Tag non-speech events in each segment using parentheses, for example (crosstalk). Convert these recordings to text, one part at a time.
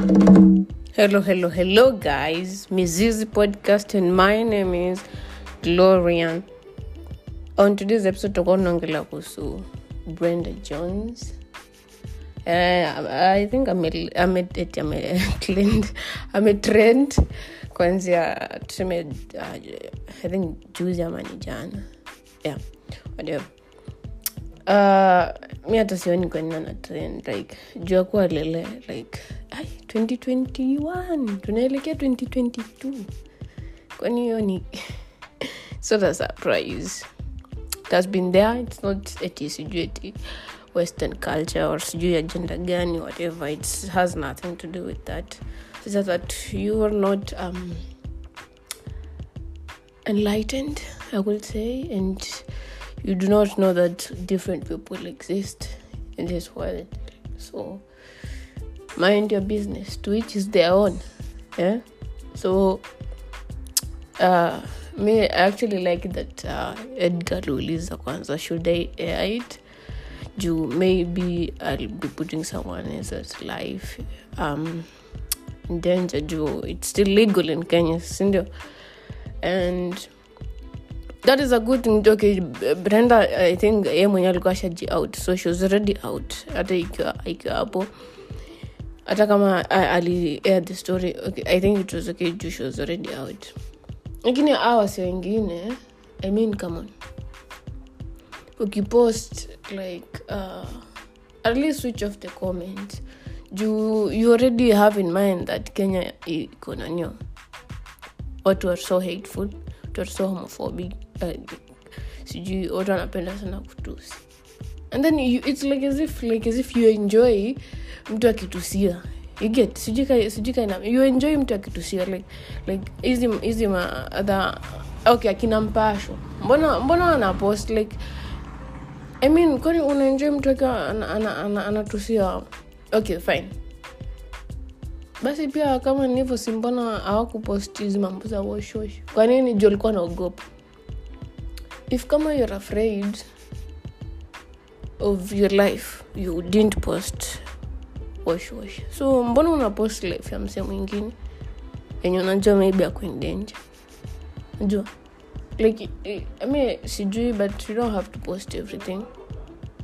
Hello, hello, hello, guys. Mizizi Podcast, and my name is Glorian. On today's episode, tutakuwa kusu kuhusu Brenda Jones. Uh, I think eti ame- trend- ame trend kwanzia tuseme uh, I think juzi ama jana yeah whatever uh, mi hata sioni kwanina na trend like juu ya kuwa lele like ai 2021 tunaelekea 2022 kwani hiyo ni (laughs) of surprise. It has been there. It's not eti sijui western culture or sijui agenda gani whatever. It has nothing to do with that. It's just that you are not um, enlightened i would say and you do not know that different people exist in this world. So mind your business to each is their own yeah so (tsk) uh me i actually like that uh edgar uliza kwanza should i air it? Juu maybe i'll be putting someone else's life um in danger. Juu it's still legal in kenya sindio and that is a good thing. Okay brenda i think ye mwenye alikuwa shaji out so she was already out. Hata ikiwa hapo hata kama a- ali air the story okay, i think it was okay juu she was already out. Lakini wasi wengine. I mean come ukipost like uh, at least switch off the comment. Juu you already have in mind that kenya iko nanio watu are so hateful. Watu are so homophobic. Uh, sijui watu wanapenda sana kutusi. And then you, it's like as if like as if you enjoy mtu akitusia. Get sijui ka- sijui ka ina- you enjoy mtu akitusia like like hizi hizi akina mpasho. Mbona mbona wanapost like i mean kwani unaenjoy mtu akiwa anatusia ana, ana, ana, okay fine. Basi pia kama nivo si mbona hawakupost hizi mambo za woshosh kwa nini juu alikuwa naogopa if kama you're afraid of your life you didn't post wash wash. So mbona una post life ya msee mwingine? Yenye unajua maybe ako in najua like eh, I mean, sijui but you don't have to post everything.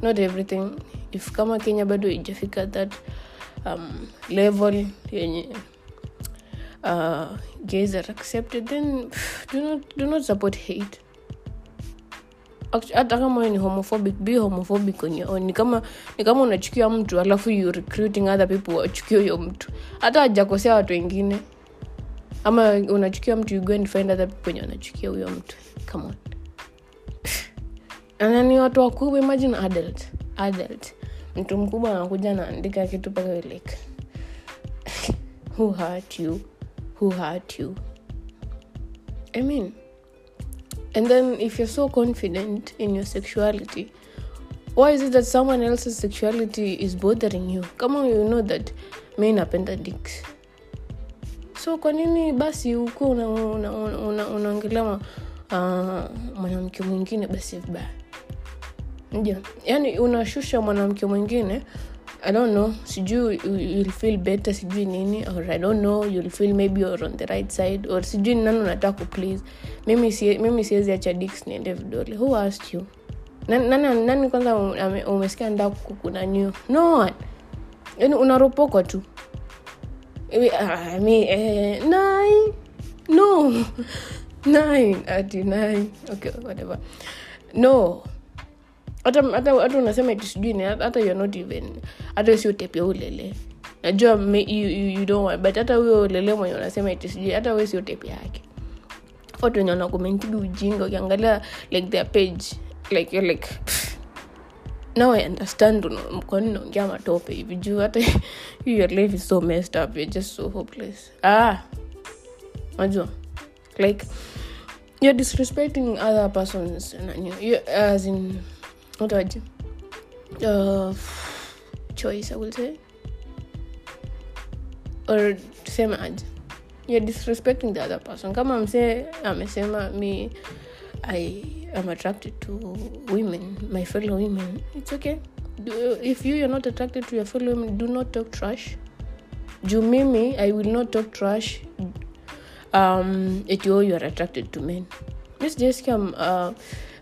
Not everything. If kama kenya bado ijafika that um, level yenye uh, gays are accepted then pff, do not, do not support hate hata kama ni homophobic be homophobic on your own. Ni kama ni kama unachukia mtu alafu you recruiting other people wachukie huyo mtu. Hata hajakosea watu wengine. Ama unachukia mtu you go and find other people wenye wanachukia huyo mtu. Come on. Anani watu wakubwa imagine adult. Adult. Mtu mkubwa anakuja anaandika kitu paka like (laughs) who hurt you? Who hurt you? I mean and then if you're so confident in your sexuality why is it that someone else's sexuality is bothering you? Kama you know that men napenda dicks. So kwa nini basi huku unaongelea una, una, una, unaongelea ah, mwanamke mwingine basi vibaya? Ndio. Yani unashusha mwanamke mwingine i don't know. Sijui you'll feel better sijui nini or i don't know. You'll feel maybe you're on the right side or sijui ni nani unataka kuplease mimi siwezi acha dicks niende vidole. Who asked you? Nani, nani, nani kwanza umesikia nda kukunanio no one. Yani unaropokwa tu. Ah, I mean, eh, no. (laughs) Nine. Nine. Okay whatever. No hata unasema eti sijui ni hata not even hata sio tepia ulele. Najua but hata huyo ulele mwenye unasema eti sijui hata we sio tepia yake. Watu wenye wanakomentigi ujinga ukiangalia like their page like like now i understand kwani naongea matope hivi? Juu hata (laughs) your life is so messed up you're just so hopeless. Ah najua like you're disrespecting other persons as in what do I do? uh, choice i will say. Or tuseme aje you're disrespecting the other person. Kama msee amesema mi i am attracted to women my fellow women it's okay. Do, if you you're not attracted to your fellow women do not talk trash. Juu mimi i will not talk trash um, oh, you are attracted to men. Mi sijasikia um, uh,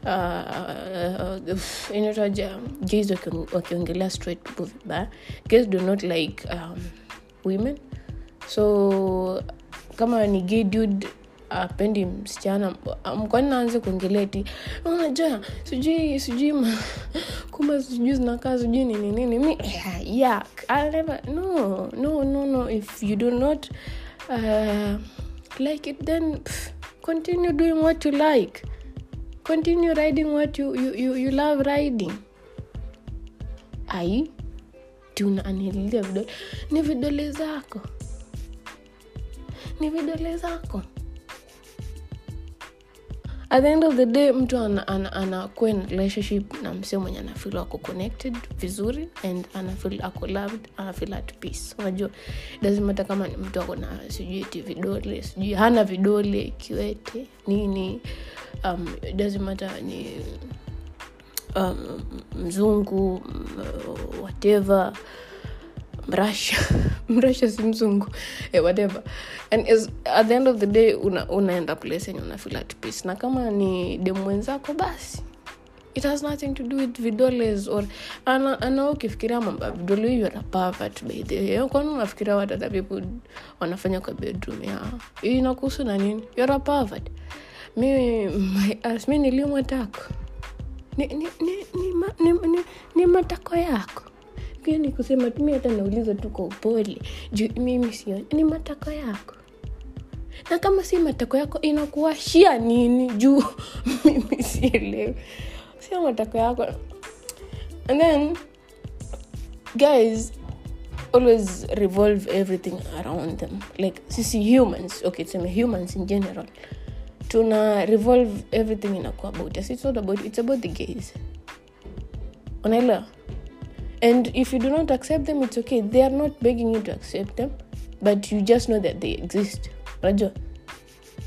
uh, uh, inaitwaje gays wakiong- wakiongelea straight people vibaya. Gays do not like um, women. So kama ni gay dude apendi msichana um, naanze kuongelea ti unajua sijui sijui kumbe sijui zinakaa sijui nini nini. Mi yeah, I'll never no no no no. If you do not uh, like it then pff, continue doing what you like continue riding what you, you, you, you love riding. Ai tunaanilia vidole ni vidole zako. Ni vidole zako at the end of the day mtu anakuwa ana, relationship na msio mwenye anafil ako connected vizuri and anafil ako loved anafil at peace. Unajua lazima hata kama ni mtu ako na sijui ti vidole sijui hana vidole kiwete nini um, hata ni um, mzungu m- whatever mrasha (laughs) mrasha si mzungu. Eh, whatever. And is, at the end of the day una, unaenda place enye unafeel at peace. Na kama ni demu wenzako basi. It has nothing to do with vidoles or ana, ukifikiria mambo vidole hiyo are a by way. Kwani unafikiria watata people wanafanya kwa bedroom? Yao Hii inakuhusu na nini? You a pervert. Mi mi tako ni, ni, ni, ni, ma- ni, ni, ni matako yako pia ni kusema tumi hata nauliza tu kwa upole. Juu mimi sioni. Ni matako yako. Na kama si matako yako inakuashia nini? Juu (laughs) mimi sielewi. Sio matako yako. And then guys always revolve everything around them. Like sisi humans okay tuseme humans in general tuna revolve everything inakuwa about it's about it's about the gays unaelewa and if you do not accept them it's okay. They are not begging you to accept them but you just know that they exist. Unajua?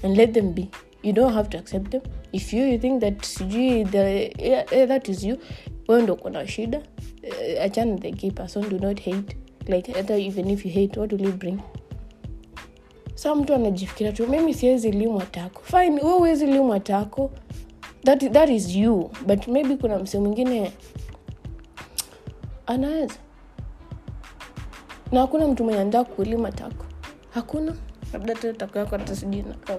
And let them be. You don't have to accept them. If you, you think that sijui yeah, yeah, that is you wewe kuna shida uh, achana the gay person do not hate. Like hata even if you hate what will you bring? Sa mtu anajifikiria tu mimi siwezi limwa tako fine we uwezi limwa tako that, that is you. But maybe kuna msee mwingine anaweza. Na hakuna mtu mwenye andaa kulima tako. Hakuna. Labda tu tako yako hata sijui nakaa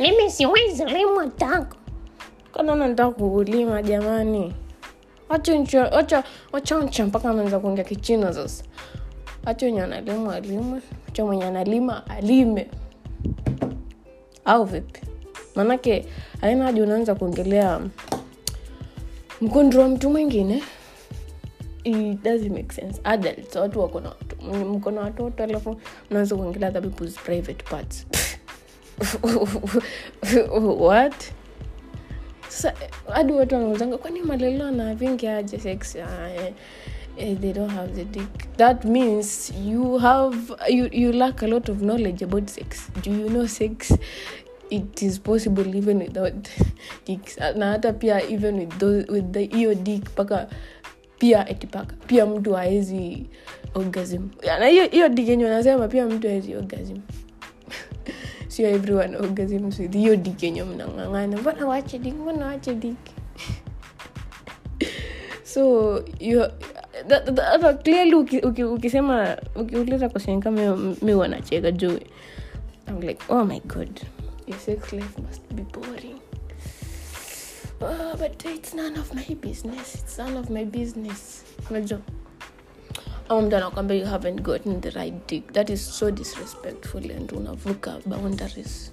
mimi siwezi lima tako. Kanana nataka kuulima jamani? Wachoncha mpaka ameanza kuongea kichina sasa. Hacha wenye analima alime hacha mwenye analima alime. Au vipi? Maanake aina haja unaanza kuongelea mkundro wa mtu mwingine it watu wako na watu mko na watoto alafu mnaweza kuongelea other private parts. (laughs) What? Sasa hadi watu wanauzanga kwani malelo na vingi aje sex? Eh, they don't have the dick. That means you have you, you lack a lot of knowledge about sex. Do you know sex? It is possible even without (laughs) dicks. Na hata pia even with, those, hiyo dick mpaka pia etipaka pia mtu aezi orgasm. Na hiyo dick yenye pia mtu aezi orgasm. (laughs) Sio everyone orgasms with hiyo dikenye mnang'ang'ana. Mbona wache dik mbona wache dik (laughs) so you- clearly uki- uki- ukisema ukiuliza kama mi wanacheka juu. Like oh my god. Your sex life must be boring oh, but it's none of my business. It's none of my business. Unajua. Au mtu anakwambia you haven't gotten the right dick that is so disrespectful and unavuka boundaries.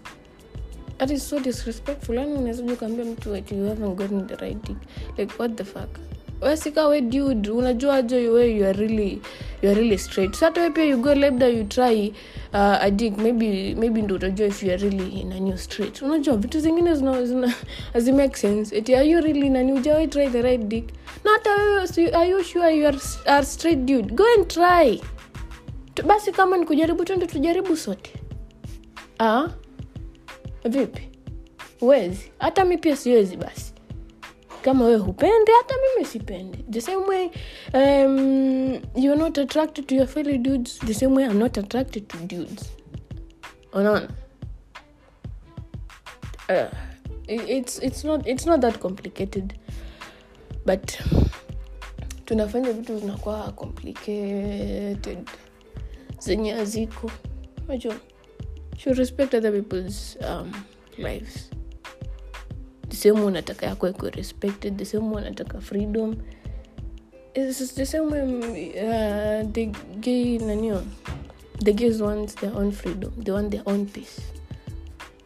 That is so disrespectful. Yani unawezaji ukaambia mtu you haven't gotten the right dick like what the fuck wesika we dude. Unajua aje we you really straight. So hata we pia you go labda you try uh, adik maybe maybe ndo utajua if you are really in straight unajua vitu zingine zina, zina hazi make sense. Eti are you really nani ujawai try the right dick na hata wewe are you sure you straight dude? Go and try. Basi kama ni kujaribu twende tujaribu sote. Ah? vipi? Huwezi. Hata mi pia siwezi basi kama wewe hupendi hata mimi sipendi. The same way um, you're not attracted to your fellow dudes the same way i'm not attracted to dudes. Unaona? Uh, it's, it's, not, it's not that complicated. But tunafanya vitu zinakuwa complicated. Zenye haziko. Najua should respect other people's um, lives the same way unataka yako iko respected the same way unataka freedom. The same uh, the gay nanio the gays want their own freedom they want their own peace.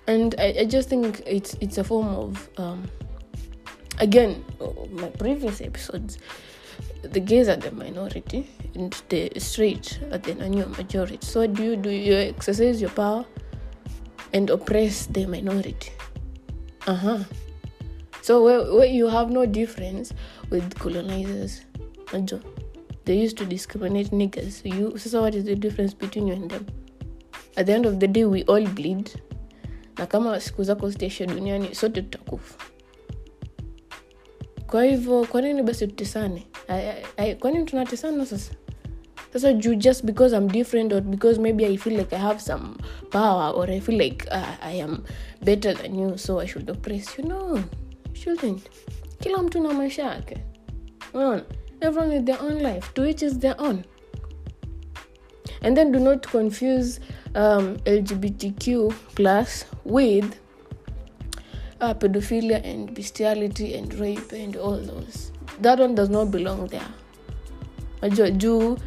And I, I just think it's it's a form of um, again my previous episodes the gays are the minority and the straight are the nanio majority. So what do you do? You exercise your power and oppress the minority. Uh-huh so where, where you have no difference with colonizers. Najua they used to discriminate niggers you sasa what is the difference between you and them? At the end of the day we all bleed. Na kama siku zako zitaisha duniani sote tutakufa. Kwa hivyo kwa nini basi tutesane? Kwa tunatesana sasa? Sasa juu just because i'm different or because maybe i feel like i have some power or i feel like uh, i am better than you so i should oppress you. No. you shouldn't kila mtu na maisha yake. Everyone with their own life. To each is their own. And then do not confuse um, lgbtq plus with uh, pedophilia and bestiality and rape and all those. That one does not belong there. Najua juu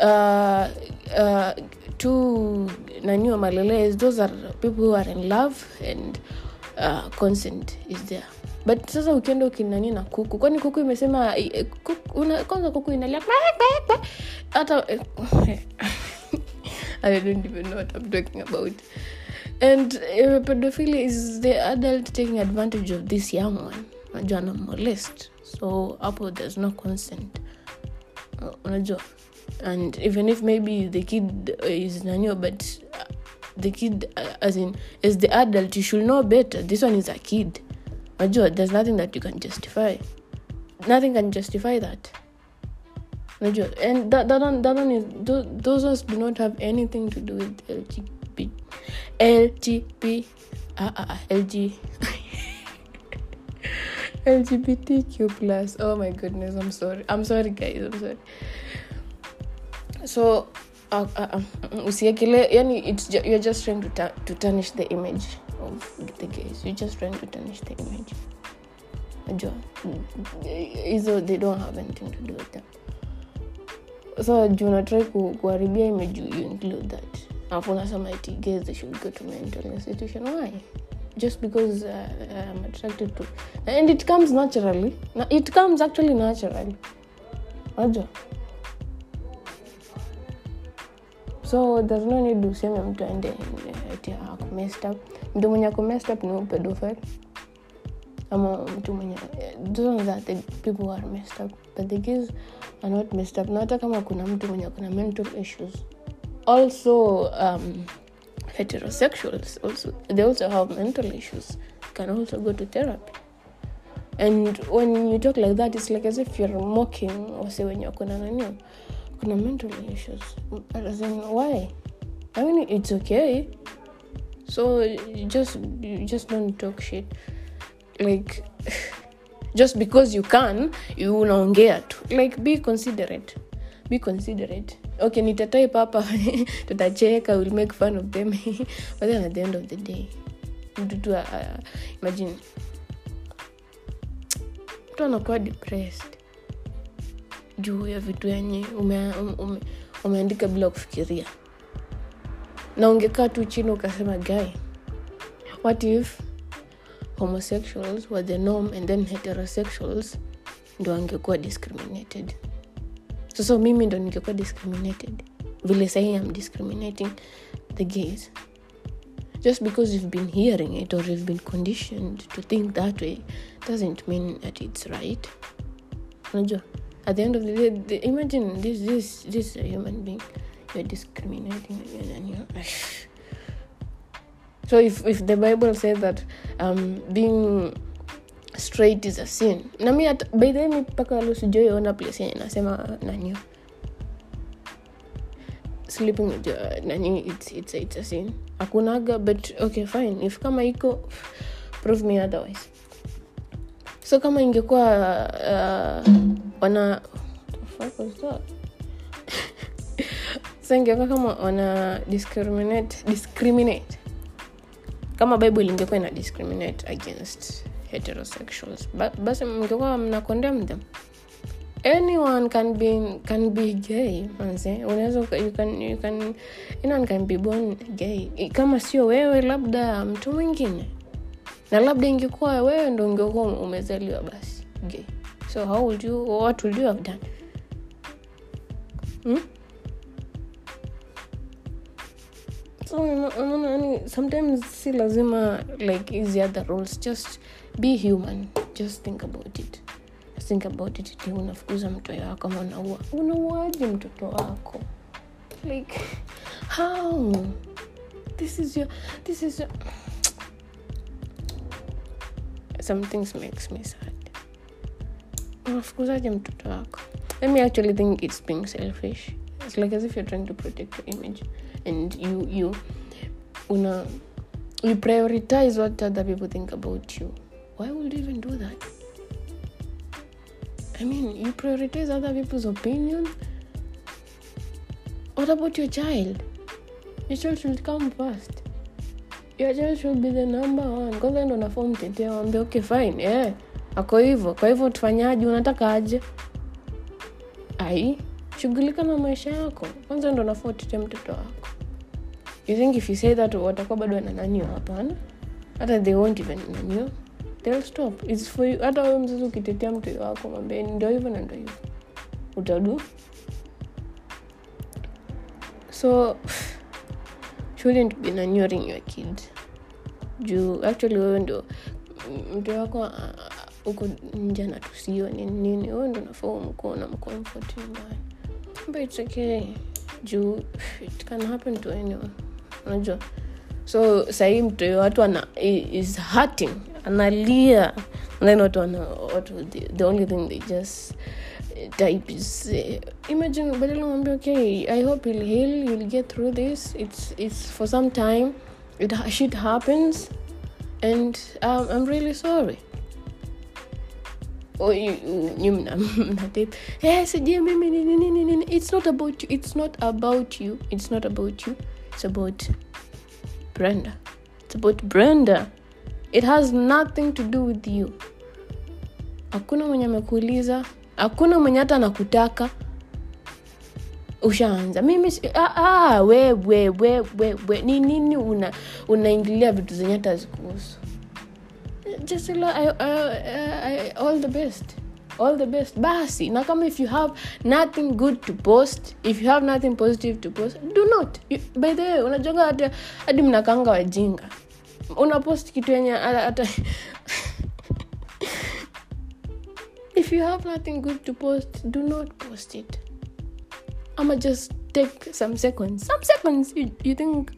uh, uh, two maleles those are people who are in love and uh, consent is there but sasa ukienda ukinani na kuku kwani kuku imesema eh, kuku, una, kwanza kuku inalia hata eh, (laughs) i don't even know what i'm talking about. And uh, pedophilia is the adult taking advantage of this young one. Najua ana molest so hapo there's no consent. Uh, unajua and even if maybe the kid is nanyo but uh, the kid uh, as in as the adult you should know better. This one is a kid unajua there's nothing that you can justify. Nothing can justify that. Unajua and that, that, one, that one is those, those do not have anything to do with lgb lgb uh, uh, lg lgbtq (laughs) plus. Oh my goodness i'm sorry. I'm sorry guys i'm sorry. So uh, uh, uh, yani it's you're just trying to, ta- to tarnish the image of the gays you're just trying to tarnish the image. Najua hizo they don't have anything to do with them. So juu unatrai ku, kuharibia image you include that. Alafu unasema iti gays they should go to mental institution. Why? Just because uh, i'm attracted to and it comes naturally. It comes actually naturally. Najua so there's no need useme mtu aende eh, ati ako up. Mtu mwenye ako up ni pedofile ama mtu mwenye eh, those people who are messed up. But the gays are not messed up. Na hata kama kuna mtu mwenye kuna mental issues. Also um, heterosexuals also they also have mental issues. Can also go to therapy. And when you talk like that it's like as if you're mocking wase wenye wakona nani kuna mental issues. As in why? I mean it's okay. So just just don't talk shit. Like (sighs) just because you can you unaongea tu. Like be considerate. Be considerate. Okay nitatype hapa. (laughs) Tutacheka. Will make fun of them. (laughs) But then at the end of the day mtutu uh, imagine mtu anakuwa depressed juu ya vitu yenye ume, ume, umeandika bila kufikiria. Na ungekaa tu chini ukasema guy what if homosexuals were the norm and then heterosexuals ndo angekuwa discriminated? So, so mimi ndo ningekuwa discriminated. Vile sahii am discriminating the gays. Just because you've been hearing it or you've been conditioned to think that way doesn't mean that it's right. Unajua at the end of the day the, imagine this this this is a human being. You're discriminating and you're (sighs) so if, if the bible says that um, being straight is a sin na mi by the mi mpaka leo sijoiona place yenye nasema nani. Sleeping with your, nani it's, it's, it's a sin. Hakunaga but okay fine. If kama iko (sighs) prove me otherwise. So kama ingekuwa uh, wana so (laughs) kama wana discriminate discriminate. Kama bible ingekuwa ina discriminate against heterosexuals basi mngekuwa mna condemn them. Anyone can be can be gay manze. Unaweza can be born gay. Kama sio wewe labda mtu mwingine. Na labda ingekuwa wewe ndo ungekuwa umezaliwa basi gay so how would you what would you have done? Hmm? so sometimes si lazima like easy other rules. Just be human. Just think about it. Think about it. Ti unafukuza mtoto wako ama unaua unauaje mtoto wako? Like how? This is your this is your some things makes me sad unafukuzaje mtoto wako? Let me actually think it's being selfish. It's like as if you're trying to protect your image. And you you una you prioritize what other people think about you. Why would you even do that? I mean you prioritize other people's opinion? What about your child? Your child should come first. Your child should be the number one. Kwanza ndo nafaa mtetea wambe okay fine yeah. Ako hivyo kwa hivyo tufanyaje unataka aje ai shughulika na maisha yako. Kwanza ndo nafaa utete mtoto wako. You think if you say that watakuwa bado wanananiwa hapana? Hata they won't even they'll stop. It's for you. Hata wewe mzazi ukitetea mtoto wako mwambie ndo hivyo na ndo hivyo. Utadu. So (sighs) shouldn't be nanuring your kid. Juu actually wewe ndo mtoto wako ah, uko nje na tusione nini. Wewe ndo nafaa umkuwa na mcomfort nyumbani but okay. Juu it can happen to anyone. Unajua. So sahii mtu watu ana is hurting. Analia. And then watu ana watu the, the only thing they just eh, type is uh, imagine badala mwambia okay i hope he'll heal you'll get through this. It's it's for some time. It shit happens. And um, i'm really sorry or you, you mna, mna tape hey, sijui mimi it's not about you. It's not about you. It's not about you. It's about brenda. It's about brenda. It has nothing to do with you. Hakuna mwenye amekuuliza. Hakuna mwenye hata anakutaka. Ushaanza. Mimi si- ah, ah, ni nini una unaingilia vitu zenye hata zikuhusu just la, I, uh, I, all the best. All the best. Basi Now come if you have nothing good to post if you have nothing positive to post do not. You, by the way unajonga hata hadi mnakanga wajinga. Unapost kitu yenye hata- (laughs) if you have nothing good to post do not post it. I'ma just take some seconds. Some seconds you, you think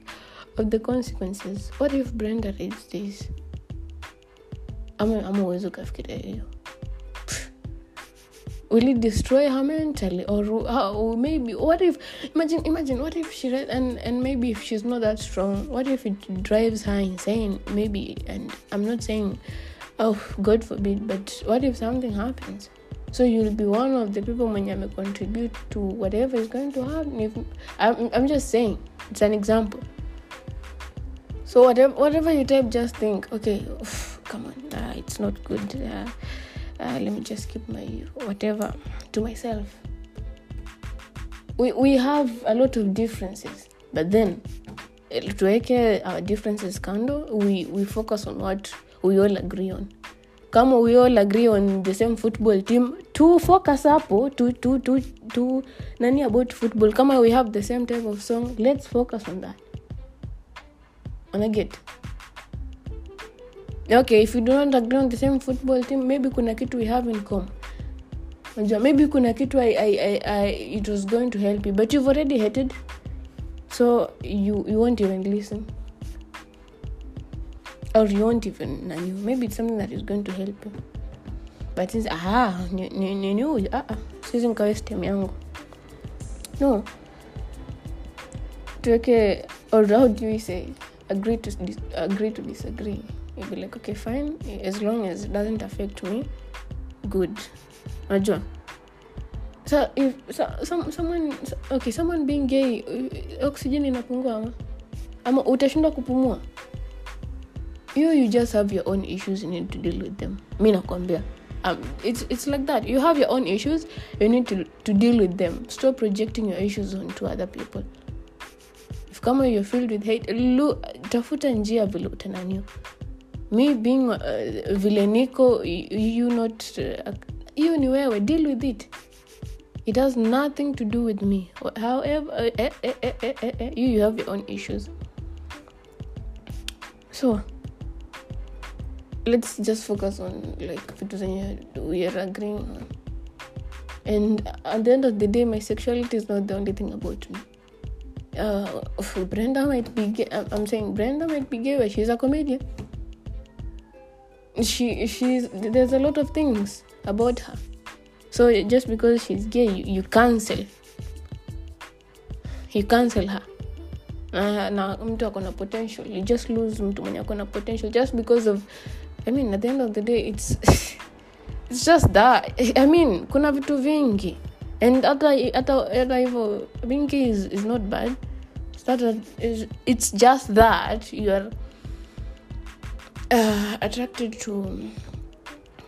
of the consequences. What if brenda reads this ama ama uwezi ukafikiria hiyo. Will it destroy her mentally? Or, or maybe what if imagine imagine what if she read and and maybe if she's not that strong what if it drives her insane? Maybe and i'm not saying oh god forbid but what if something happens? So you'll be one of the people when you contribute to whatever is going to happen. If i'm, I'm just saying it's an example. So whatever whatever you type just think okay come on uh, it's not good uh, uh, let me just keep my whatever to myself. We, we have a lot of differences but then eh, tuweke our differences kando we, we focus on what we all agree on. Kama we all agree on the same football team to focus hapo to, to, to, to nani about football kama we have the same type of song let's focus on that. Unaget okay if you do not agree on the same football team maybe kuna kitu we have in common. Unajua maybe kuna kitu I, I, I, I, it was going to help you but you've already hated so you, you won't even listen. Or you won't even nani maybe it's something that is going to help you. But since aha ni ni ni ni huyu ah ah siwezi yangu. No. Tuweke or how do we say agree to agree to disagree you'll be like okay fine as long as it doesn't affect me good. Unajua? So if so, some, someone okay someone being gay uh, oxygen inapungua ama? Ama utashindwa kupumua? You you just have your own issues you need to deal with them. Mi nakwambia. Um, it's, it's like that. You have your own issues you need to, to deal with them. Stop projecting your issues onto other people. If kama you're filled with hate lu, tafuta njia vile utananiwa me being uh, vile you, not hiyo uh, ni wewe deal with it. It has nothing to do with me. However uh, eh, eh, eh, eh, eh, eh, you, you have your own issues. So let's just focus on like vitu we are agreeing on. And at the end of the day my sexuality is not the only thing about me. Uh, brenda might be gay i'm saying brenda might be gay but she's a comedian she she's there's a lot of things about her. So just because she's gay you, you cancel. You cancel her. Na, mtu akona potential. You just lose mtu mwenye akona potential just because of i mean at the end of the day it's (laughs) it's just that. I mean kuna vitu vingi. And hata hivyo vingi is, is not bad. It's, not a, it's, it's just that you are uh, attracted to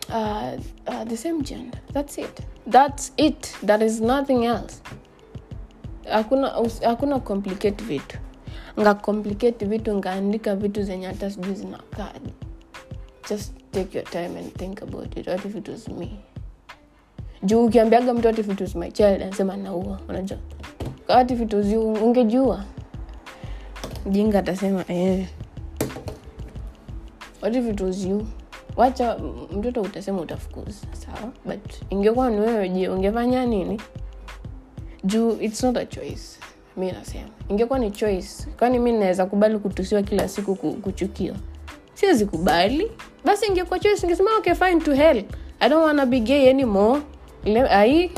uh, uh, the same gender. That's it. That's it. There is nothing else. Hakuna hakuna complicate vitu. Nga complicate vitu ngaandika vitu zenye hata sijui zinakaji just take your time and think about it. What if it was me? Juu ukiambiaga mtu what if it was my child? Anasema naua unajua. What if it was you? Ungejua. Jinga atasema eh. What if it was you? Wacha mtoto utasema utafukuza sawa? But ingekuwa ni wewe je ungefanya nini? Juu its not a choice mi nasema. Ingekuwa ni choice kwani mi naweza kubali kutusiwa kila siku kuchukiwa? Siwezi kubali. Basi ingekuwa choice ingesema okay fine to hell. I don't wanna be gay anymore. Ai?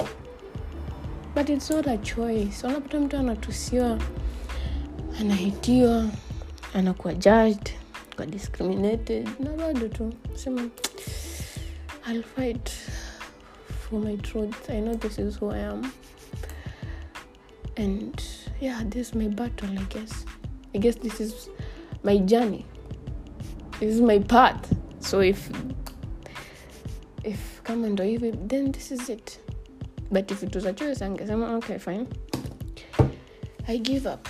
But it's not a choice. Unapata mtu anatusiwa anahitiwa anakuwa judged kwa discriminated na bado tu sema i'll fight for my truth. I know this is who i am. And yeah this is my battle i guess. I guess this is my journey. This is my path. So if if kama ndo hivi then this is it. But if it was a choice angesema okay fine. I give up.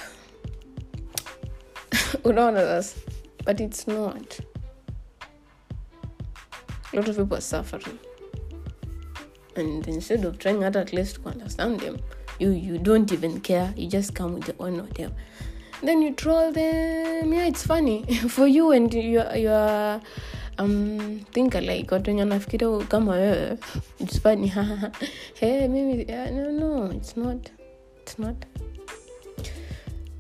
(laughs) Unaona sasa but it's not. A lot of people are suffering. And instead of trying hard at least to understand them you you don't even care. You just come with your own them then you troll them. Yeah it's funny. (laughs) For you and your your um think alike. Watu wenye wanafikiria kama wewe it's funny. (laughs) Hey mimi yeah, no no it's not. It's not.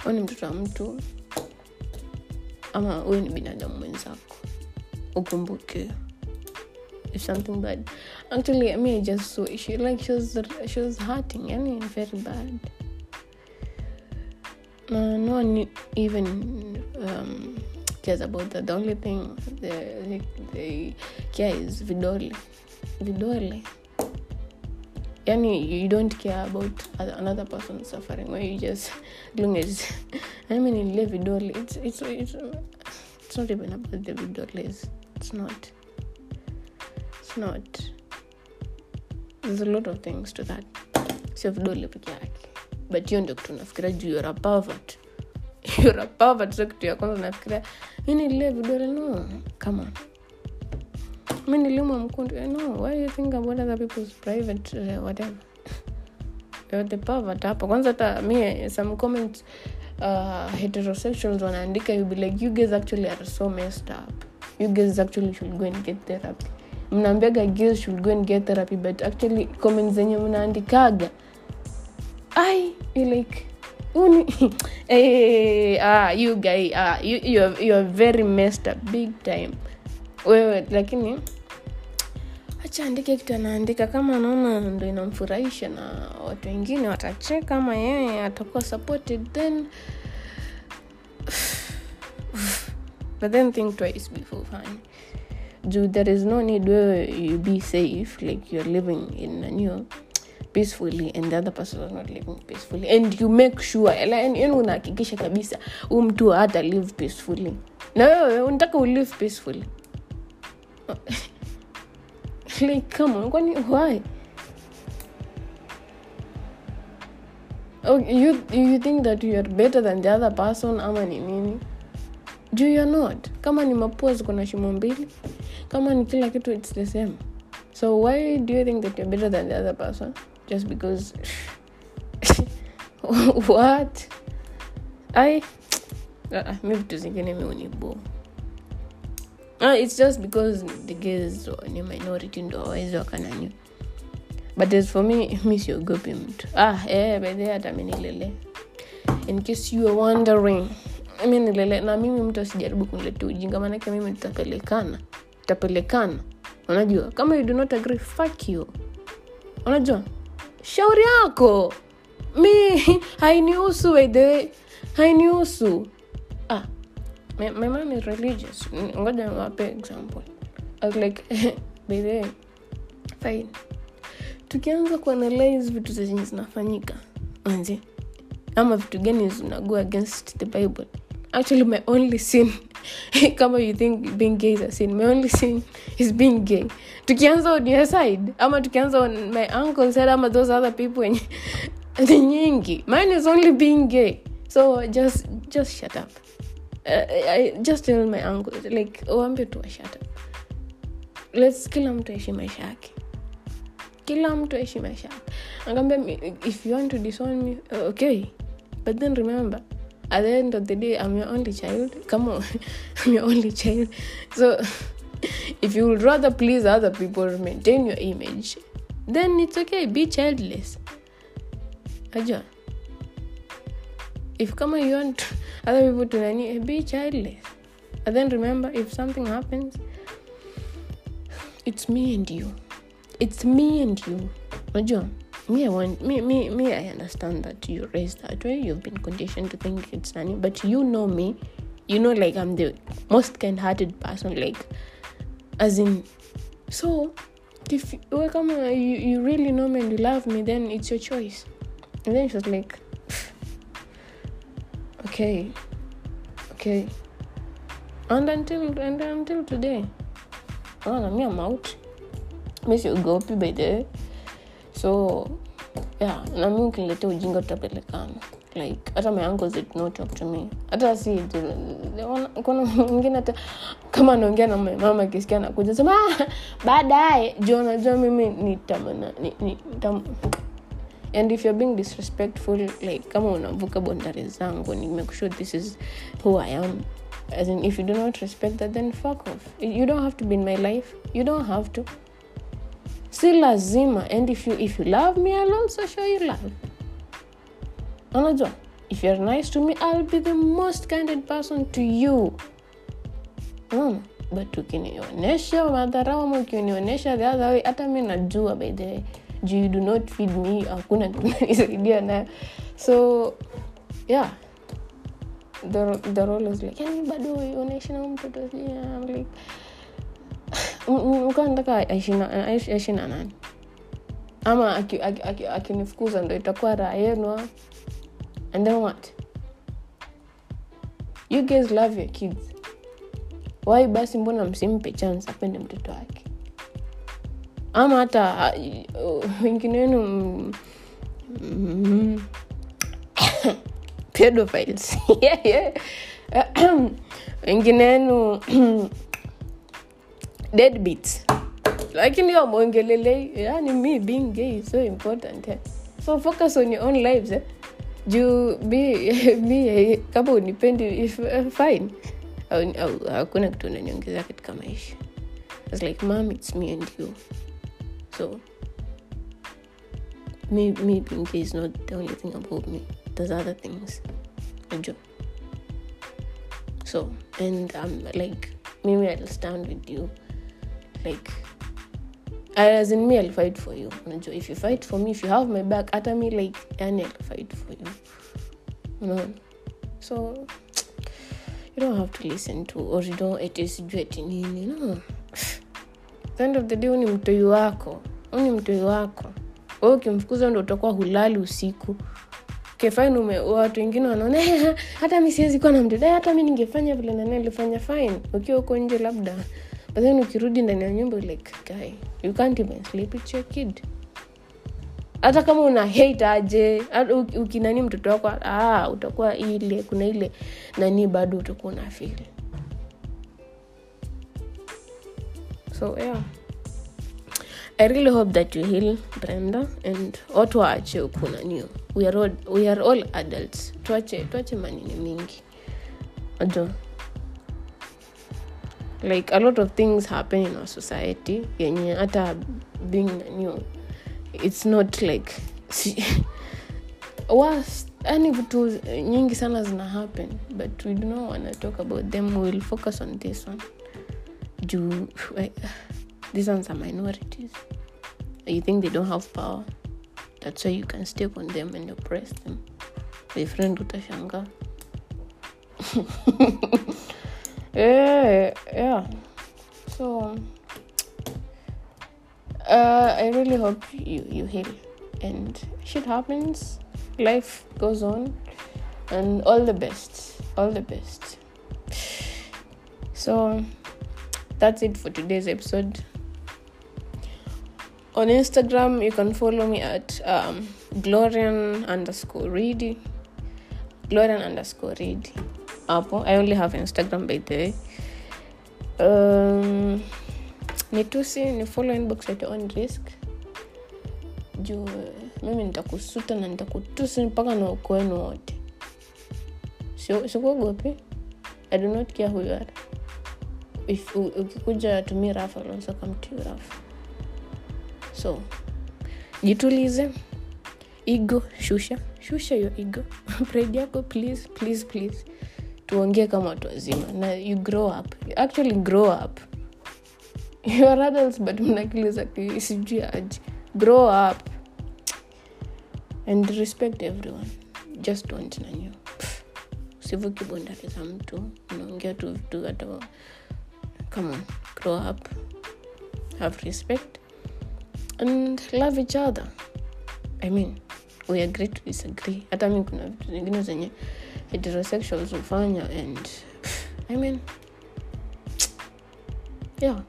Ni mtoto wa ama huyu ni binadamu mwenzako. Ukumbuke. If something bad. Actually I mean, I just saw she like she was she was hurting yani very bad. Uh, no one even um, cares about that. The only thing they, they care is vidole. Vidole yani you don't care about another person suffering. Where you just long as i mean ile doll it's, it's, it's, it's not even about the vidoles it's not it's not there's a lot of things to that. Sio vidole peke yake but hiyo ndio kitu nafikiria juu you're a pervert. (laughs) You're a pervert sio kitu ya kwanza nafikiria. Ini nilile vidole no come on mi nilimwa mkundu. No why pervert hapo. Kwanza hata mi some comments uh, heterosexuals wanaandika be like you guys actually are so messed up. You guys actually should go and get therapy. Mnaambiaga girls should go and get therapy but actually comments zenye mnaandikaga ai like Uni, hey, (laughs) ah, guy ah, you, are very messed up big time. Wewe lakini acha andike kitu anaandika. Kama anaona ndo inamfurahisha na watu wengine watacheka ama yeye atakuwa supported then (sighs) but then think twice before fine. Juu there is no need where you be safe like you're living in a new peacefully and the other person is not living peacefully. And you make sure yani unahakikisha kabisa huu mtu hata live peacefully. Na wewe unataka ulive peacefully like come on kwani why? Okay, you, you think that you are better than the other person ama ni nini? Juu you're not. Kama ni mapua ziko na shimo mbili kama ni kila kitu it's the same. So why do you think that you're better than the other person? Just because (laughs) what? I uh, mi vitu zingine mi unibo uh, it's just because the gays ni minority ndo wawezi wakanani. But as for me (laughs) mi siogopi mtu. Ah eh, bedhe hata mi in case you are wondering mi nilele na mimi mtu asijaribu kuniletea ujinga maanake mimi tutapelekana tutapelekana unajua kama you do not agree fuck you. Unajua shauri yako. Mi (laughs) hainihusu wedhe hainihusu. Ah my, my mom is religious ngoja niwape example. Like (laughs) by fine. Tukianza kuanalyze vitu zenye zinafanyika anzi ama vitu gani zinago against the bible actually my only sin (laughs) kama you think being gay is a sin my only sin is being gay. Tukianza on your side ama tukianza on my uncle side ama those other people wenye (laughs) ni nyingi mine is only being gay. So just just shut up uh, I just tell my uncle like waambie tu washata let's kila mtu aishi maisha yake. Kila mtu aishi maisha yake. Akaambia if you want to disown me uh, okay. But then remember at the end of the day i'm your only child. Come on (laughs) i'm your only child. So (laughs) if you would rather please other people maintain your image then it's okay. Be childless. Ajua if kama you want other people to nani be childless. And then remember if something happens it's me and you. It's me and you. Unajua me I want me me me I understand that you raised that way. You've been conditioned to think it's nani. But you know me. You know like I'm the most kind-hearted person like as in so if well, come on, you, you really know me and you love me then it's your choice. And then she was like okay. Okay. And until and until today. Oh, me I'm out. Mi siogopi by the so yeah nami ukiniletea ujinga tutapelekana like hata my uncles did not talk to me. Hata si kuna mwingine hata kama anaongea na mama akisikia nakuja sema ah, baadaye. Juu anajua mimi nitamana ni, ni tam, and if you're being disrespectful like kama unavuka bondari zangu ni make sure this is who i am. As in if you do not respect that then fuck off. You don't have to be in my life. You don't have to. Si lazima. And if you, if you love me i'll also show you love. Unajua if you're nice to me i'll be the most kinded person to you. Mm. but ukinionyesha madharau ama ukinionyesha the other way hata mi najua by the way juu do not feed me. Hakuna kunanisaidia nayo so yeah. The, the bado unaishi na mtoto like mkaa nataka aishi na nani ama akinifukuza ndo itakuwa raha yenwa and then what? You guys love your kids. Wai basi mbona msimpe chance? Apende mtoto wake ama hata wengine wenu mm, (coughs) pedophiles (laughs) yeah, yeah. (coughs) wengine wenu (coughs) deadbeats lakini wamwongelelei yani me being gay is so important eh? so focus on your own lives eh? juu mi (laughs) kama unipendi if, uh, fine hakuna kitu unaniongezea katika maisha like mam it's me and you so me, me being gay is not the only thing about me. There's other things. Unajua so and um, like maybe i'll stand with you. Like as in me i'll fight for you unajua if you fight for me if you have my back hata me like yani i'll fight for you. Unaona so you don't have to listen to or you don't sijui eti nini no the end of the day ni mtoi wako. Huu ni mtoi wako. We ukimfukuza ndo utakuwa hulali usiku. Kefain watu wengine wanaona "Eh, hata mi siwezi kuwa na mtoto. Eh, hata mi ningefanya vile nani alifanya fine. Ukiwa huko nje labda. But then ukirudi ndani ya nyumba like guy you can't even sleep with your kid. Hata kama una hate aje ukinani mtoto wako ah, utakuwa ile kuna ile nani bado utakuwa na feel so yeah. I really hope that you heal brenda and otwache waache ukunanio we are all, adults. Tuache tuache manini mingi. Ajo. Like a lot of things happen in our society yenye hata being nanio it's not like (laughs) yani vitu nyingi sana zina happen but we do not want to talk about them. We will focus on this one juu these ones are minorities. You think they don't have power? That's why you can step on them and oppress them. My friend utashanga yeah, (laughs) yeah. So uh, i really hope you, you heal. And shit happens. Life goes on. And all the best. All the best. So that's it for today's episode. On instagram you can follow me at um, glorian underscore reedy. Glorian underscore reedy. Hapo i only have instagram by the way. Um, nitusi ni follow inbox at your own risk. Juu mimi nitakusuta na nitakutusi mpaka na uko wote. Sikuogopi. I do not care who you are ukikuja to me you rough so jitulize. Igo shusha. Shusha hiyo igo pride yako please please please. Tuongee kama watu wazima. Na you grow up. Actually grow up. (laughs) You adults but mnakiliza ki- sijui aji grow up. And respect everyone. Just don't nanyo usivuki bondari za mtu. Unaongea tu vitu hata come on grow up have respect and love each other. I mean we agree to disagree. Hata mi heterosexuals hufanya and i mean yeah.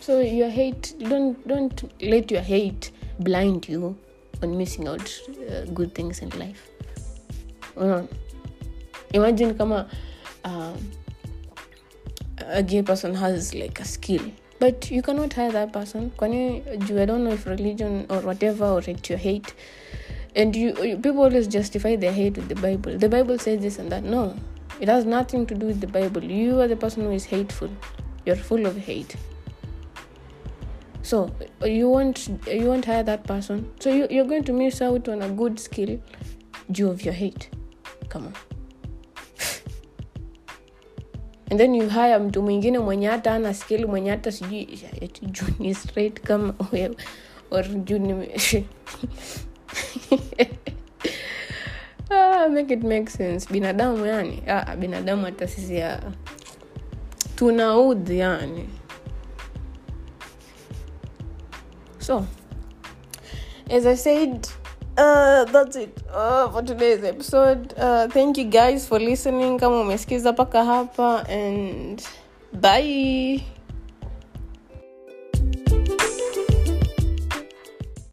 So your hate don't don't let your hate blind you on missing out uh, good things in life. Unaona? imagine kama um, a gay person has like a skill. But you cannot hire that person. Kwani juu i don't know if religion or whatever or it your hate. And you, you people always justify their hate with the bible. The bible says this and that. No. It has nothing to do with the bible. You are the person who is hateful. You're full of hate. So you won't you won't hire that person. So you, you're going to miss out on a good skill due of your hate. Come on and then you hire mtu mwingine mwenye hata ana skeli mwenye hata sijui juni straight kama wewe or juni (laughs) ah, make it make sense. Binadamu yani? Ah, binadamu hata sisi ya tunaudhi yani. So as i said uh, that's it. Uh, for today's episode. Uh, thank you guys for listening. Kama umesikiza mpaka hapa and bye